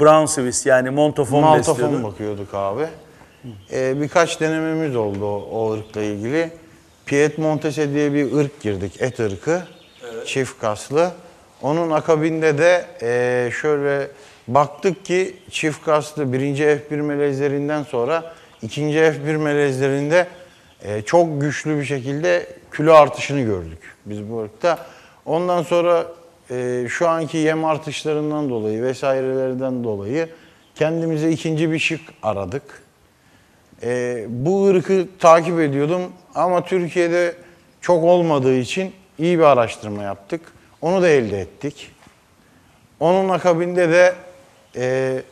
Brown Swiss yani montafon, Maltafon besliyordu. bakıyorduk abi. Ee, birkaç denememiz oldu o, o ırkla ilgili. Piedmontese diye bir ırk girdik, et ırkı. Çift kaslı. Onun akabinde de e, şöyle baktık ki çift kaslı birinci F1 melezlerinden sonra ikinci F1 melezlerinde e, çok güçlü bir şekilde kilo artışını gördük biz bu ırkta. Ondan sonra e, şu anki yem artışlarından dolayı vesairelerden dolayı kendimize ikinci bir şık aradık. E, bu ırkı takip ediyordum ama Türkiye'de çok olmadığı için iyi bir araştırma yaptık. Onu da elde ettik. Onun akabinde de e,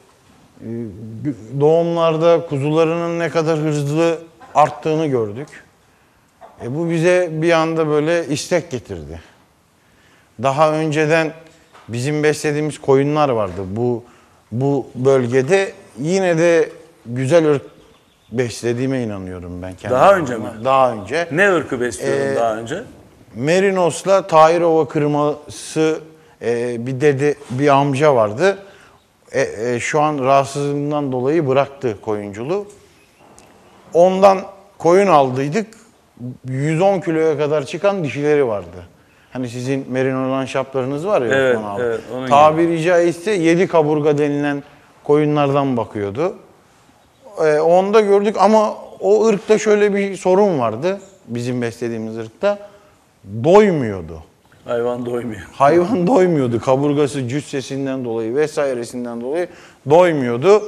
doğumlarda kuzularının ne kadar hızlı arttığını gördük. E, bu bize bir anda böyle istek getirdi. Daha önceden bizim beslediğimiz koyunlar vardı bu bu bölgede. Yine de güzel ırk beslediğime inanıyorum ben kendime. Daha önce mi? Daha önce. Ne ırkı besliyordun Ee, daha önce? Merinos'la Tahirova kırması e, bir dede bir amca vardı. E, e, şu an rahatsızlığından dolayı bıraktı koyunculuğu. Ondan koyun aldıydık. 110 kiloya kadar çıkan dişileri vardı. Hani sizin merino şaplarınız var ya Evet, Osman abi. evet, onun Tabiri caizse 7 kaburga denilen koyunlardan bakıyordu. E, onda gördük ama o ırkta şöyle bir sorun vardı. Bizim beslediğimiz ırkta. Doymuyordu. Hayvan doymuyor. Hayvan doymuyordu. Kaburgası cüssesinden dolayı vesairesinden dolayı doymuyordu.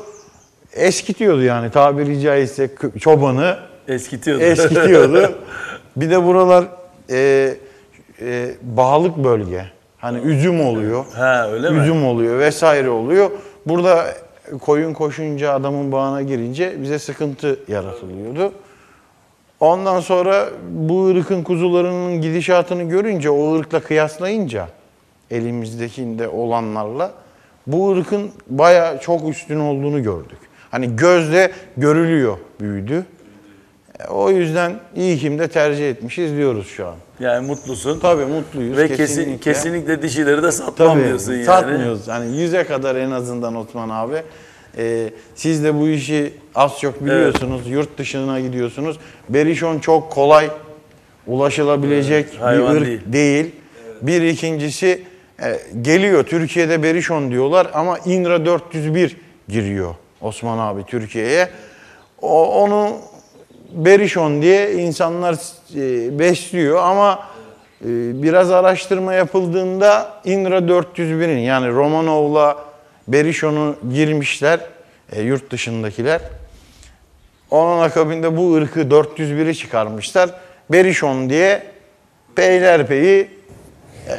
Eskitiyordu yani tabiri caizse çobanı Eskitiyordu. eskitiyordu. bir de buralar e, e, bağlık bölge. Hani üzüm oluyor. ha öyle mi? üzüm oluyor vesaire oluyor. Burada koyun koşunca adamın bağına girince bize sıkıntı yaratılıyordu. Ondan sonra bu ırkın kuzularının gidişatını görünce, o ırkla kıyaslayınca elimizdekinde olanlarla bu ırkın baya çok üstün olduğunu gördük. Hani gözle görülüyor büyüdü. E, O yüzden iyi kim de tercih etmişiz diyoruz şu an. Yani mutlusun. Tabii mutluyuz. Ve kesin, kesinlikle dişileri de satmam Tabii, diyorsun yani. satmıyoruz. Hani yüze kadar en azından Osman abi. Ee, siz de bu işi az çok biliyorsunuz. Yurt dışına gidiyorsunuz. Berişon çok kolay ulaşılabilecek bir hayvan ırk değil. değil. Bir ikincisi e, geliyor Türkiye'de Berişon diyorlar ama Indra 401 giriyor Osman abi Türkiye'ye. O, onu Berişon diye insanlar e, besliyor ama e, biraz araştırma yapıldığında Indra 401'in yani Romanov'la Berişon'u girmişler e, yurt dışındakiler. Onun akabinde bu ırkı 401'i çıkarmışlar. Berişon diye peylerpeyi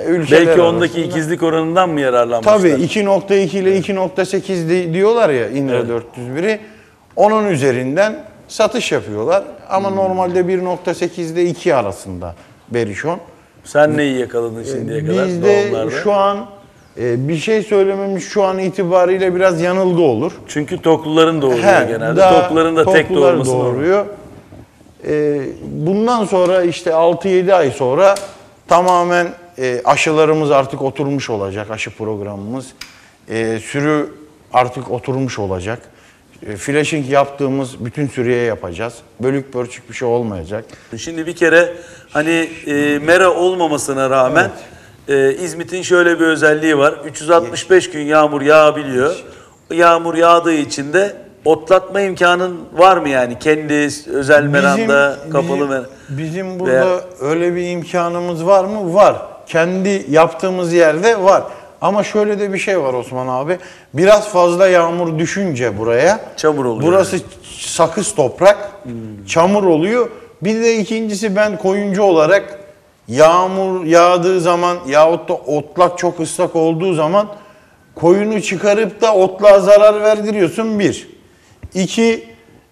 ülkeler Belki ondaki arasında- ikizlik oranından mı yararlanmışlar? Tabii 2.2 ile 2.8 di- diyorlar ya Indra 401'i. Onun üzerinden satış yapıyorlar. Ama normalde 1.8 ile 2 arasında Berişon. Sen neyi yakaladın şimdiye kadar Bizde doğumlarda? şu an e, bir şey söylememiz şu an itibariyle biraz yanılgı olur. Çünkü tokluların doğuruyor He, genelde. daha Tokluların da tek toklular doğurması normal. doğuruyor. E, bundan sonra işte 6-7 ay sonra tamamen e, aşılarımız artık oturmuş olacak. Aşı programımız. E, sürü artık oturmuş olacak. E, flashing yaptığımız bütün sürüye yapacağız. Bölük pörçük bir şey olmayacak. Şimdi bir kere hani e, mera olmamasına rağmen e, İzmit'in şöyle bir özelliği var. 365 gün yağmur yağabiliyor. Yağmur yağdığı için de otlatma imkanın var mı yani? Kendi özel meranda, kapalı meranda. Bizim burada öyle bir imkanımız var mı? Var. Kendi yaptığımız yerde var. Ama şöyle de bir şey var Osman abi. Biraz fazla yağmur düşünce buraya. Çamur oluyor Burası sakız toprak. Çamur oluyor. Bir de ikincisi ben koyuncu olarak yağmur yağdığı zaman yahut da otlak çok ıslak olduğu zaman koyunu çıkarıp da otluğa zarar verdiriyorsun bir. İki,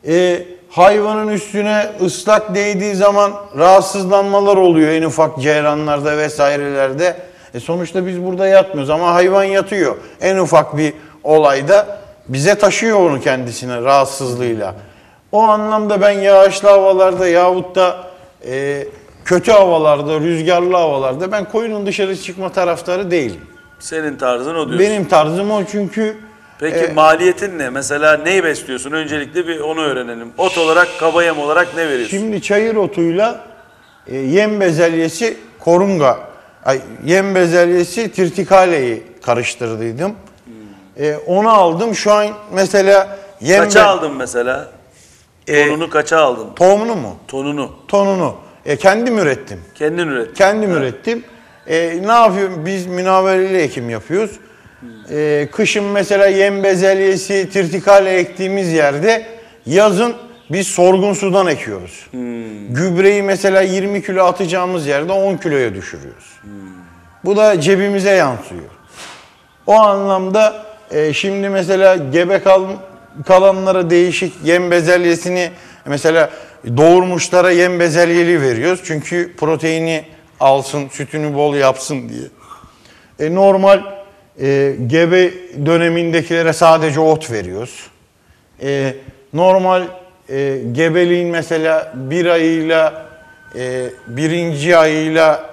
e, hayvanın üstüne ıslak değdiği zaman rahatsızlanmalar oluyor en ufak ceyranlarda vesairelerde. E sonuçta biz burada yatmıyoruz ama hayvan yatıyor. En ufak bir olayda bize taşıyor onu kendisine rahatsızlığıyla. O anlamda ben yağışlı havalarda yahut da e, kötü havalarda, rüzgarlı havalarda ben koyunun dışarı çıkma taraftarı değilim. Senin tarzın o diyorsun. Benim tarzım o çünkü Peki E, maliyetin ne? Mesela neyi besliyorsun? Öncelikle bir onu öğrenelim. Ot olarak, kaba yem olarak ne veriyorsun? Şimdi çayır otuyla e, yem bezelyesi korunga, ay, yem bezelyesi tirtikaleyi karıştırdıydım. E, onu aldım. Şu an mesela yem kaça be- aldın mesela? E, Tonunu kaça aldın? tohumunu mu? Tonunu. Tonunu. E, kendim ürettim. Kendin üret. Kendim ürettim. E, ne yapıyorum? Biz münavvereli ekim yapıyoruz. E, kışın mesela yem bezelyesi, tirtikale ektiğimiz yerde yazın biz sorgun sudan ekiyoruz. Gübreyi mesela 20 kilo atacağımız yerde 10 kiloya düşürüyoruz. Bu da cebimize yansıyor. O anlamda e, şimdi mesela gebe kal, kalanlara değişik yem bezelyesini mesela doğurmuşlara yem bezelyeli veriyoruz. Çünkü proteini alsın, sütünü bol yapsın diye. E, normal e, gebe dönemindekilere sadece ot veriyoruz. E, normal e, gebeliğin mesela bir ayıyla e, birinci ayıyla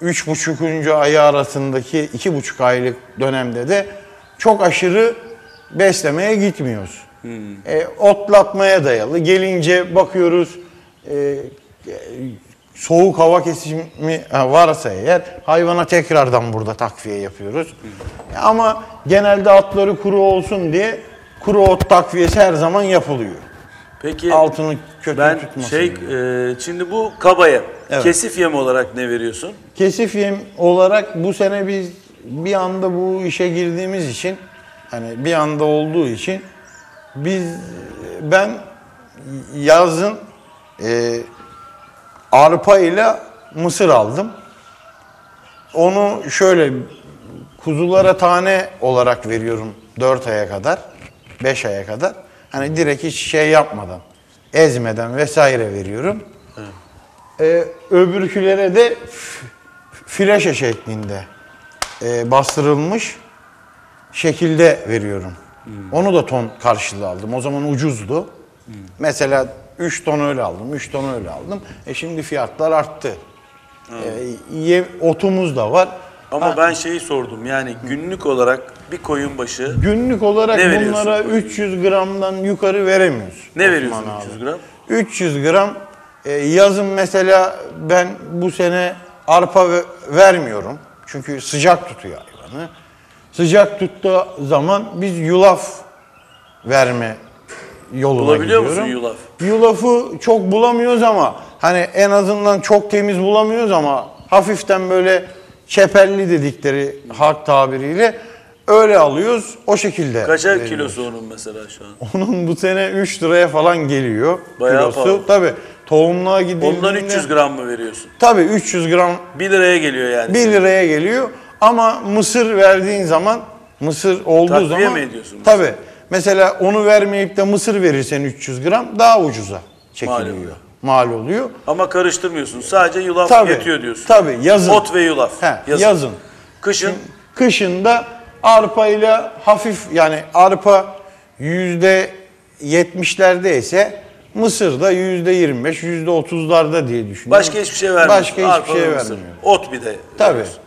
üç buçukuncu ayı arasındaki iki buçuk aylık dönemde de çok aşırı beslemeye gitmiyoruz. E, otlatmaya dayalı. Gelince bakıyoruz e, e, soğuk hava kesimi varsa eğer hayvana tekrardan burada takviye yapıyoruz. E, Ama genelde atları kuru olsun diye kuru ot takviyesi her zaman yapılıyor. Peki Altını kötü ben tutmasın şey e, şimdi bu kaba yem. Evet. Kesif yem olarak ne veriyorsun? Kesif yem olarak bu sene biz bir anda bu işe girdiğimiz için hani bir anda olduğu için biz ben yazın e, arpa ile mısır aldım. Onu şöyle kuzulara tane olarak veriyorum 4 aya kadar, 5 aya kadar. Hani direkt hiç şey yapmadan, ezmeden vesaire veriyorum. Ee, öbürkülere de flaşe şeklinde e, bastırılmış şekilde veriyorum. Onu da ton karşılığı aldım. O zaman ucuzdu. Mesela 3 ton öyle aldım, 3 ton öyle aldım. E şimdi fiyatlar arttı. E, ye- otumuz da var. Ama ben şeyi sordum. Yani günlük olarak bir koyun başı günlük olarak Ne veriyorsun? bunlara 300 gramdan yukarı veremiyoruz. ne Osman veriyorsun abi. 300 gram? 300 gram e, yazın mesela ben bu sene arpa ve- vermiyorum. Çünkü sıcak tutuyor hayvanı. Sıcak tuttuğu zaman biz yulaf verme yoluna Bulabiliyor gidiyorum. musun yulaf? Yulafı çok bulamıyoruz ama hani en azından çok temiz bulamıyoruz ama hafiften böyle çepelli dedikleri halk tabiriyle öyle alıyoruz. O şekilde. Kaça veriyoruz. kilosu onun mesela şu an? Onun bu sene 3 liraya falan geliyor Bayağı kilosu. pahalı. Tabii tohumluğa gidildiğinde... Ondan 300 gram mı veriyorsun? Tabii 300 gram 1 liraya geliyor yani. 1 liraya geliyor. Ama mısır verdiğin zaman, mısır olduğu Takviye zaman... mi ediyorsun? Tabii. Mesela onu vermeyip de mısır verirsen 300 gram daha ucuza çekiliyor. Mal oluyor. Mal oluyor. Ama karıştırmıyorsun. Sadece yulaf Tabii. yetiyor diyorsun. Tabii yazın. Ot ve yulaf. He, yazın. Kışın Kışında arpa ile hafif yani arpa yüzde yetmişlerde ise mısır da yüzde yirmi beş, yüzde otuzlarda diye düşünüyorum. başka hiçbir şey vermiyorsun. Başka hiçbir Arpa şey mısır. vermiyor. Ot bir de. Tabii. veriyorsun.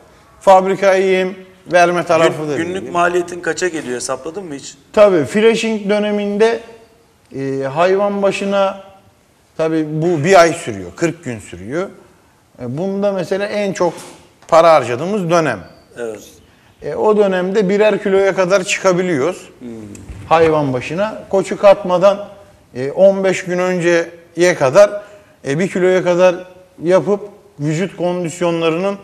Fabrikaya yem verme tarafı da Gün- günlük değil. maliyetin kaça geliyor hesapladın mı hiç? Tabii flashing döneminde e, hayvan başına tabii bu bir ay sürüyor, 40 gün sürüyor. E, bunda mesela en çok para harcadığımız dönem. Evet. E, o dönemde birer kiloya kadar çıkabiliyoruz hayvan başına. Koçu katmadan e, 15 gün önceye kadar e, bir kiloya kadar yapıp vücut kondisyonlarının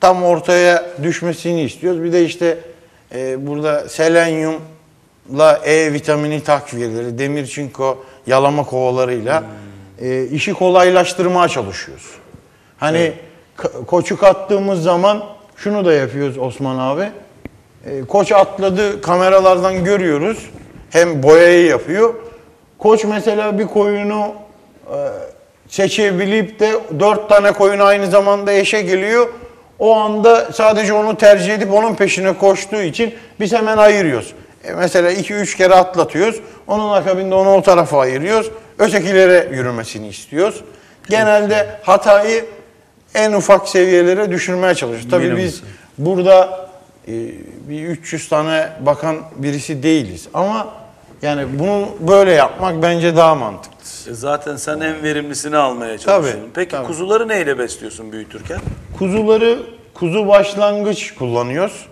tam ortaya düşmesini istiyoruz. Bir de işte e, burada selenyumla E vitamini takviyeleri, demir çinko yalama kovalarıyla e, işi kolaylaştırmaya çalışıyoruz. Hani ka- koçu kattığımız zaman şunu da yapıyoruz Osman abi. E, koç atladı kameralardan görüyoruz. Hem boyayı yapıyor. Koç mesela bir koyunu e, seçebilip de dört tane koyun aynı zamanda eşe geliyor. O anda sadece onu tercih edip onun peşine koştuğu için biz hemen ayırıyoruz. E, mesela iki üç kere atlatıyoruz. Onun akabinde onu o tarafa ayırıyoruz. Ötekilere yürümesini istiyoruz. Genelde hatayı en ufak seviyelere düşürmeye çalışıyoruz. Tabii biz burada e, bir 300 tane bakan birisi değiliz. Ama yani bunu böyle yapmak bence daha mantıklı. E Zaten sen en verimlisini almaya çalışıyorsun. Tabii, Peki tabii. kuzuları neyle besliyorsun büyütürken? Kuzuları kuzu başlangıç kullanıyoruz.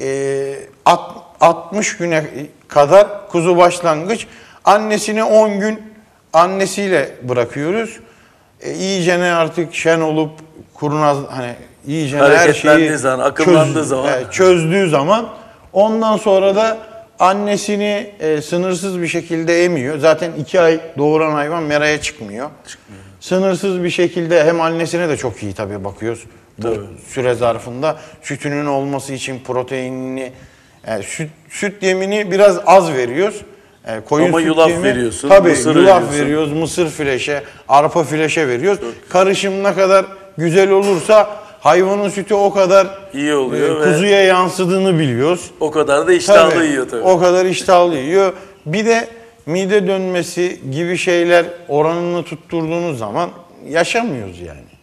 Ee, alt- 60 güne kadar kuzu başlangıç. Annesini 10 gün annesiyle bırakıyoruz. Ee, iyicene artık şen olup kurnaz hani iyicene her şeyi zaman, akıllandığı zaman. evet, çözdüğü zaman ondan sonra da annesini e, sınırsız bir şekilde emiyor. Zaten 2 ay doğuran hayvan meraya çıkmıyor. Sınırsız bir şekilde hem annesine de çok iyi tabii bakıyoruz. Bu süre zarfında sütünün olması için proteinini yani süt, süt yemini biraz az veriyoruz. E, koyun Ama yulaf yemi- veriyorsun, Tabii mısır yulaf veriyorsun. veriyoruz, mısır fileşe, arpa fileşe veriyoruz. Karışım ne kadar güzel olursa hayvanın sütü o kadar İyi oluyor e, ve- kuzuya yansıdığını biliyoruz. O kadar da iştahlı Tabii, yiyor tabii. O kadar iştahlı yiyor. Bir de mide dönmesi gibi şeyler oranını tutturduğunuz zaman yaşamıyoruz yani.